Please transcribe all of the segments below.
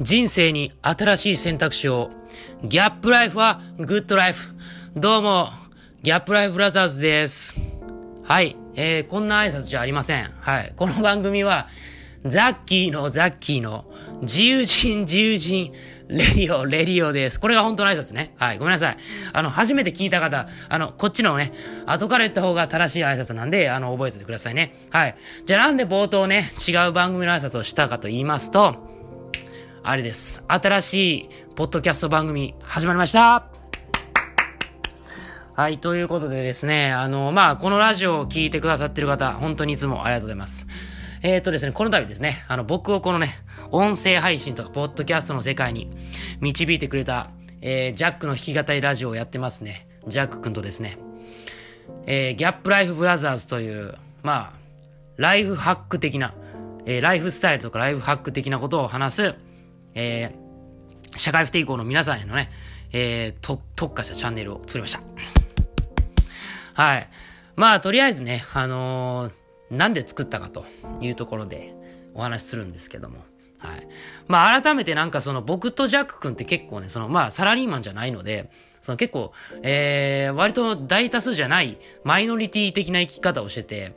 人生に新しい選択肢を。ギャップライフはグッドライフ。どうも、ギャップライフブラザーズです。はい。えー、こんな挨拶じゃありません。はい。この番組は、ザッキーのザッキーの自由人自由人レディオ、レディオです。これが本当の挨拶ね。はい、ごめんなさい。あの、初めて聞いた方、あの、こっちのね、後から言った方が正しい挨拶なんで、あの、覚えててくださいね。はい。じゃあなんで冒頭ね、違う番組の挨拶をしたかと言いますと、あれです。新しい、ポッドキャスト番組、始まりましたはい、ということでですね、あの、まあ、このラジオを聞いてくださってる方、本当にいつもありがとうございます。えっ、ー、とですね、この度ですね、あの、僕をこのね、音声配信とか、ポッドキャストの世界に導いてくれた、えー、ジャックの弾き語りラジオをやってますね。ジャック君とですね、えー、ギャップライフブラザーズという、まあ、ライフハック的な、えー、ライフスタイルとかライフハック的なことを話す、えー、社会不抵抗の皆さんへのね、えー、と、特化したチャンネルを作りました。はい。まあ、とりあえずね、あのー、なんで作ったかというところでお話しするんですけども。はい。まあ、改めてなんかその僕とジャック君って結構ね、そのまあ、サラリーマンじゃないので、その結構、えー、割と大多数じゃないマイノリティ的な生き方をしてて、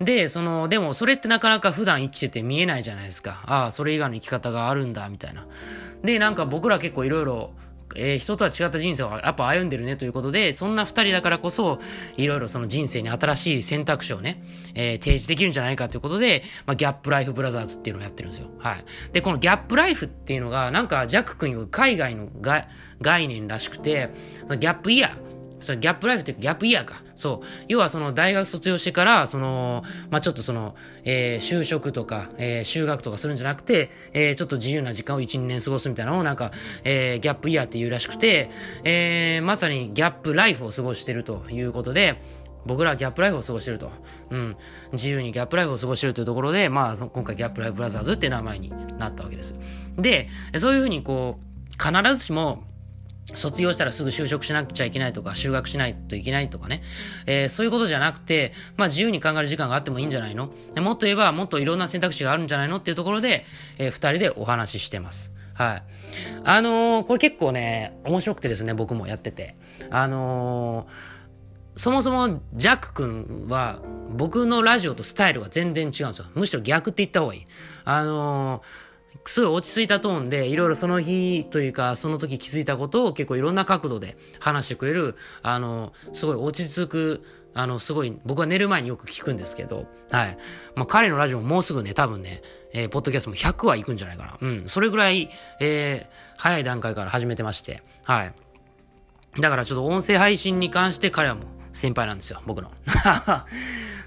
で、その、でもそれってなかなか普段生きてて見えないじゃないですか。ああ、それ以外の生き方があるんだ、みたいな。で、なんか僕ら結構いろいろえー、人とは違った人生をやっぱ歩んでるねということで、そんな二人だからこそ、いろいろその人生に新しい選択肢をね、えー、提示できるんじゃないかということで、まあ、ギャップライフブラザーズっていうのをやってるんですよ。はい。で、このギャップライフっていうのが、なんかジャック君よ海外のが概念らしくて、ギャップイヤー、それギャップライフってギャップイヤーか。そう。要はその大学卒業してから、その、まあ、ちょっとその、えー、就職とか、えー、修学とかするんじゃなくて、えー、ちょっと自由な時間を1、2年過ごすみたいなのをなんか、えー、ギャップイヤーって言うらしくて、えー、まさにギャップライフを過ごしてるということで、僕らはギャップライフを過ごしてると。うん。自由にギャップライフを過ごしてるというところで、まあ、今回ギャップライフブラザーズっていう名前になったわけです。で、そういうふうにこう、必ずしも、卒業したらすぐ就職しなくちゃいけないとか、修学しないといけないとかね。えー、そういうことじゃなくて、まあ自由に考える時間があってもいいんじゃないの？もっと言えば、もっといろんな選択肢があるんじゃないのっていうところで、えー、二人でお話ししてます。はい。あのー、これ結構ね、面白くてですね、僕もやってて。あのー、そもそもジャック君は僕のラジオとスタイルが全然違うんですよ。むしろ逆って言った方がいい。あのーすごい落ち着いたトーンで、いろいろその日というか、その時気づいたことを結構いろんな角度で話してくれる、あの、すごい落ち着く、あの、すごい、僕は寝る前によく聞くんですけど、はい。まあ、彼のラジオももうすぐね、多分ね、えー、ポッドキャストも100は行くんじゃないかな。うん。それぐらい、えー、早い段階から始めてまして、はい。だからちょっと音声配信に関して彼はもう先輩なんですよ、僕の。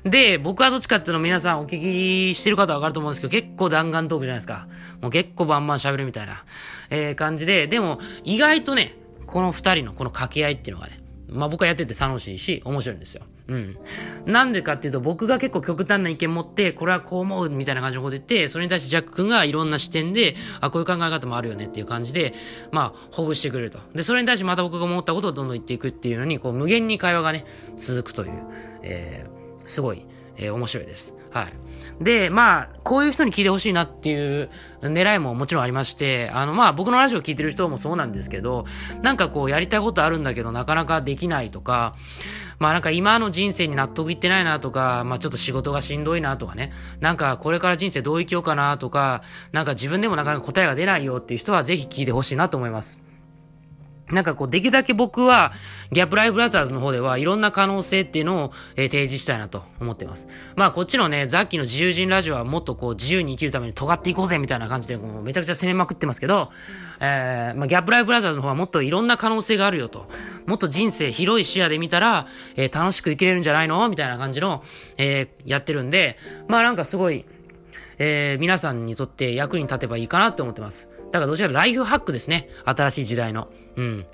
で、僕はどっちかっていうの皆さんお聞きしてる方はわかると思うんですけど、結構弾丸トークじゃないですか。もう結構バンバン喋るみたいな、えー、感じで、でも意外とね、この二人のこの掛け合いっていうのがね、まあ僕はやってて楽しいし、面白いんですよ。うん。なんでかっていうと、僕が結構極端な意見持って、これはこう思うみたいな感じのこと言って、それに対してジャック君がいろんな視点で、あ、こういう考え方もあるよねっていう感じで、まあ、ほぐしてくれると。で、それに対してまた僕が思ったことをどんどん言っていくっていうのに、こう、無限に会話がね、続くという、えー、すごい、えー、面白いです。はい。で、まあ、こういう人に聞いてほしいなっていう狙いももちろんありまして、あの、まあ、僕のラジオ聞いてる人もそうなんですけど、なんかこう、やりたいことあるんだけど、なかなかできないとか、まあなんか今の人生に納得いってないなとか、まあちょっと仕事がしんどいなとかね、なんかこれから人生どう生きようかなとか、なんか自分でもなかなか答えが出ないよっていう人はぜひ聞いてほしいなと思います。なんかこう、できるだけ僕は、ギャップライブラザーズの方では、いろんな可能性っていうのを、えー、提示したいなと思ってます。まあ、こっちのね、ザッキーの自由人ラジオはもっとこう、自由に生きるために尖っていこうぜみたいな感じで、もうめちゃくちゃ攻めまくってますけど、えー、まあ、ギャップライブラザーズの方はもっといろんな可能性があるよと。もっと人生広い視野で見たら、えー、楽しく生きれるんじゃないのみたいな感じの、えー、やってるんで、まあなんかすごい、えー、皆さんにとって役に立てばいいかなって思ってます。だからどちらかライフハックですね。新しい時代の。うん。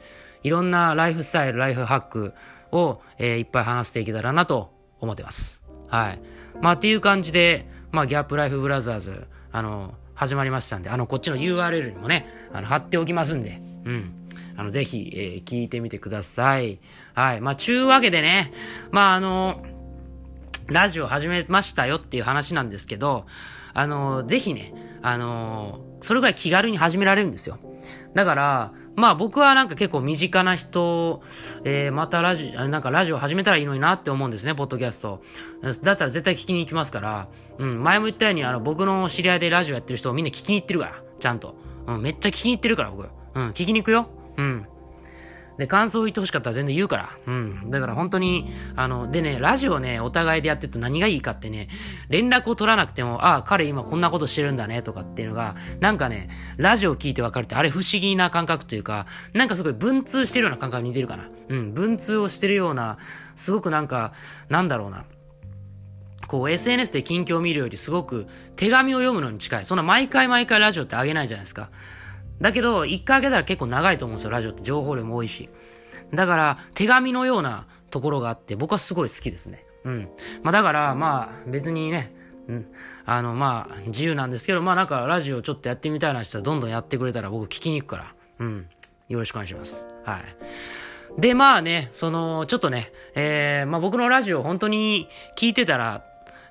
いろんなライフスタイル、ライフハックを、えー、いっぱい話していけたらなと思ってます。はい。まあっていう感じで、まあギャップライフブラザーズ、あの、始まりましたんで、あの、こっちの URL にもね、あの、貼っておきますんで、うん。あの、ぜひ、えー、聞いてみてください。はい。まあ、ちゅうわけでね、まあ、あの、ラジオ始めましたよっていう話なんですけど、あの、ぜひね、あの、それぐらい気軽に始められるんですよ。だから、まあ僕はなんか結構身近な人、えー、またラジオ、なんかラジオ始めたらいいのになって思うんですね、ポッドキャスト。だったら絶対聞きに行きますから、うん、前も言ったように、あの、僕の知り合いでラジオやってる人をみんな聞きに行ってるから、ちゃんと。うん、めっちゃ聞きに行ってるから、僕。うん、聞きに行くよ。うん。で、感想を言ってほしかったら全然言うから。うん。だから本当に、あの、でね、ラジオね、お互いでやってると何がいいかってね、連絡を取らなくても、ああ、彼今こんなことしてるんだね、とかっていうのが、なんかね、ラジオ聞いて分かるって、あれ不思議な感覚というか、なんかすごい文通してるような感覚に似てるかな。うん、文通をしてるような、すごくなんか、なんだろうな。こう SNS で近況を見るよりすごく手紙を読むのに近い。そんな毎回毎回ラジオってあげないじゃないですか。だけど、一回開けたら結構長いと思うんですよ、ラジオって情報量も多いし。だから、手紙のようなところがあって、僕はすごい好きですね。うん。まあだから、まあ別にね、うん。あの、まあ、自由なんですけど、まあなんかラジオちょっとやってみたいな人はどんどんやってくれたら僕聞きに行くから。うん。よろしくお願いします。はい。で、まあね、その、ちょっとね、えー、まあ僕のラジオ本当に聞いてたら、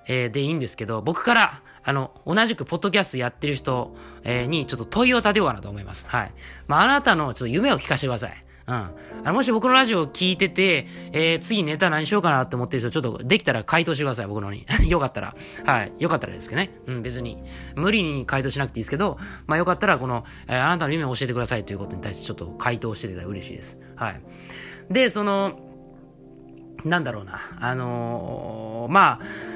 えー、でいいんですけど、僕から、あの、同じくポッドキャストやってる人、えー、にちょっと問いを立てようかなと思います。はい。まあ、あなたのちょっと夢を聞かせてください。うん。あの、もし僕のラジオを聞いてて、えー、次ネタ何しようかなって思ってる人、ちょっとできたら回答してください、僕のに。よかったら。はい。よかったらですけどね。うん、別に。無理に回答しなくていいですけど、まあよかったら、この、えー、あなたの夢を教えてくださいということに対してちょっと回答してたら嬉しいです。はい。で、その、なんだろうな。あのー、まあ、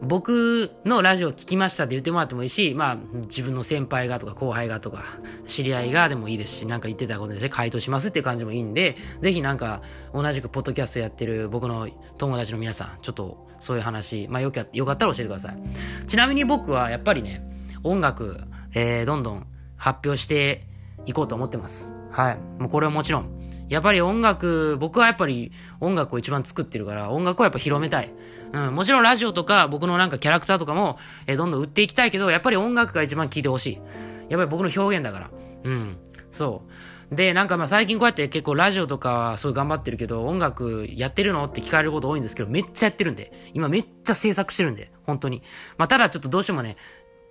僕のラジオ聞きましたって言ってもらってもいいし、まあ、自分の先輩がとか後輩がとか、知り合いがでもいいですし、なんか言ってたことでね、回答しますっていう感じもいいんで、ぜひなんか、同じくポッドキャストやってる僕の友達の皆さん、ちょっとそういう話、まあよかよかったら教えてください。ちなみに僕はやっぱりね、音楽、えー、どんどん発表していこうと思ってます。はい。もうこれはもちろん。やっぱり音楽、僕はやっぱり音楽を一番作ってるから、音楽をやっぱ広めたい。うん、もちろんラジオとか僕のなんかキャラクターとかも、えー、どんどん売っていきたいけど、やっぱり音楽が一番聴いてほしい。やっぱり僕の表現だから。うん。そう。で、なんかまあ最近こうやって結構ラジオとかすごい頑張ってるけど、音楽やってるの？って聞かれること多いんですけど、めっちゃやってるんで。今めっちゃ制作してるんで、本当に。まあただちょっとどうしてもね、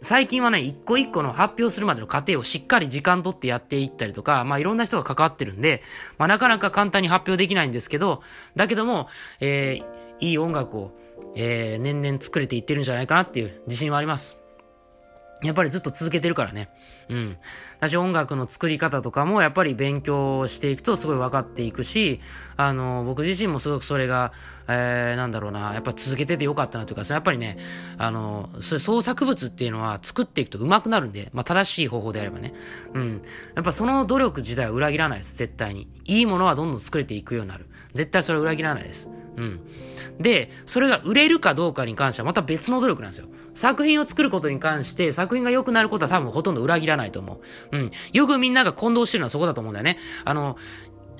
最近はね、一個一個の発表するまでの過程をしっかり時間取ってやっていったりとか、まあいろんな人が関わってるんで、まあなかなか簡単に発表できないんですけど、だけども、えー、いい音楽をえー、年々作れていってるんじゃないかなっていう自信はあります。やっぱりずっと続けてるからね。うん。私音楽の作り方とかもやっぱり勉強していくとすごい分かっていくし、あの、僕自身もすごくそれが、えー、なんだろうな、やっぱ続けててよかったなというか、やっぱりね、あの、それ創作物っていうのは作っていくと上手くなるんで、まあ正しい方法であればね。うん。やっぱその努力自体は裏切らないです、絶対に。いいものはどんどん作れていくようになる。絶対それは裏切らないです。うん。で、それが売れるかどうかに関してはまた別の努力なんですよ。作品を作ることに関して、作品が良くなることは多分ほとんど裏切らないと思う。うん。よくみんなが混同してるのはそこだと思うんだよね。あの、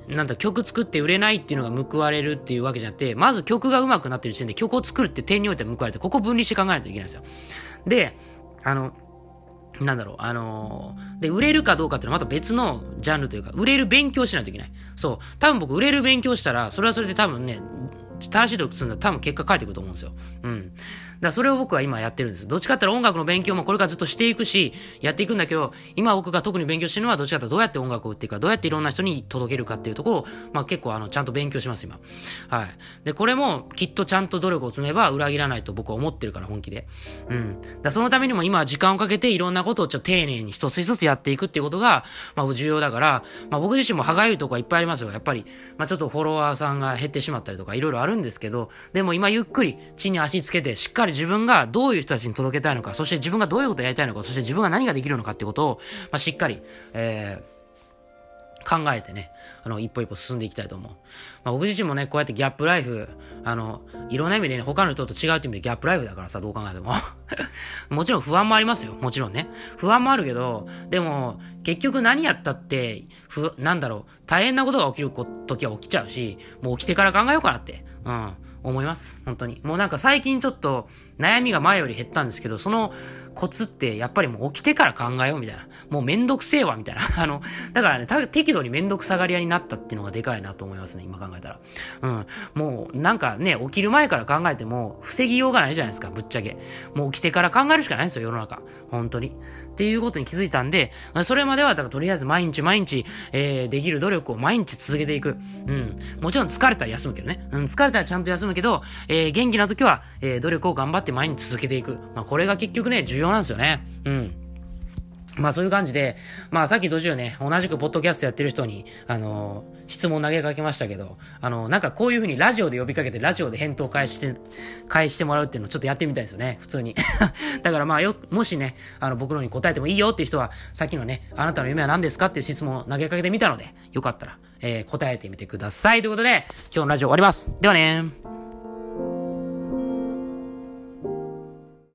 なんだ、曲作って売れないっていうのが報われるっていうわけじゃなくて、まず曲が上手くなってる時点で曲を作るって点においては報われて、ここ分離して考えないといけないんですよ。で、あの、なんだろう、あのー、で、売れるかどうかっていうのはまた別のジャンルというか、売れる勉強しないといけない。そう。多分僕、売れる勉強したら、それはそれで多分ね、正しい努力するんだら多分結果返ってくると思うんですよ。うん。だそれを僕は今やってるんです。どっちかって言ったら音楽の勉強もこれからずっとしていくし、やっていくんだけど、今僕が特に勉強してるのはどっちかってどうやって音楽を売っていくか、どうやっていろんな人に届けるかっていうところを、まあ結構あの、ちゃんと勉強します、今。はい。で、これもきっとちゃんと努力を積めば裏切らないと僕は思ってるから、本気で。うん。だそのためにも今は時間をかけていろんなことをちょっと丁寧に一つ一つやっていくっていうことが、まあ重要だから、まあ僕自身も歯がゆいとこはいっぱいありますよ。やっぱり、まあちょっとフォロワーさんが減ってしまったりとかいろいろあるんですけど、でも今ゆっくり地に足つけて、しっかり自分がどういう人たちに届けたいのか、そして自分がどういうことをやりたいのか、そして自分が何ができるのかってことを、まあ、しっかり、えー、考えてね、あの、一歩一歩進んでいきたいと思う。まあ、僕自身もね、こうやってギャップライフ、あの、いろんな意味でね、他の人と違うって意味でギャップライフだからさ、どう考えても。もちろん不安もありますよ。もちろんね。不安もあるけど、でも、結局何やったって、ふ、なんだろう、大変なことが起きる時は起きちゃうし、もう起きてから考えようかなって。うん。思います。本当に。もうなんか最近ちょっと悩みが前より減ったんですけど、そのコツって、やっぱりもう起きてから考えようみたいな。もうめんどくせえわ、みたいな。あの、だからね、適度にめんどくさがり屋になったっていうのがでかいなと思いますね、今考えたら。うん。もう、なんかね、起きる前から考えても、防ぎようがないじゃないですか、ぶっちゃけ。もう起きてから考えるしかないんですよ、世の中。本当に。っていうことに気づいたんで、それまでは、だからとりあえず毎日毎日、えー、できる努力を毎日続けていく。うん。もちろん疲れたら休むけどね。うん、疲れたらちゃんと休むけど、えー、元気な時は、えー、努力を頑張って毎日続けていく。まあ、これが結局ね、14容なんですよね。うん。まあそういう感じで、まあさっき途中ね、同じくポッドキャストやってる人に、あのー、質問投げかけましたけど、あのー、なんかこういうふうにラジオで呼びかけて、ラジオで返答返して、返してもらうっていうのをちょっとやってみたいですよね、普通に。だからまあよ、もしね、あの、僕のに答えてもいいよっていう人は、さっきのね、あなたの夢は何ですかっていう質問を投げかけてみたので、よかったら、えー、答えてみてください。ということで、今日のラジオ終わります。ではね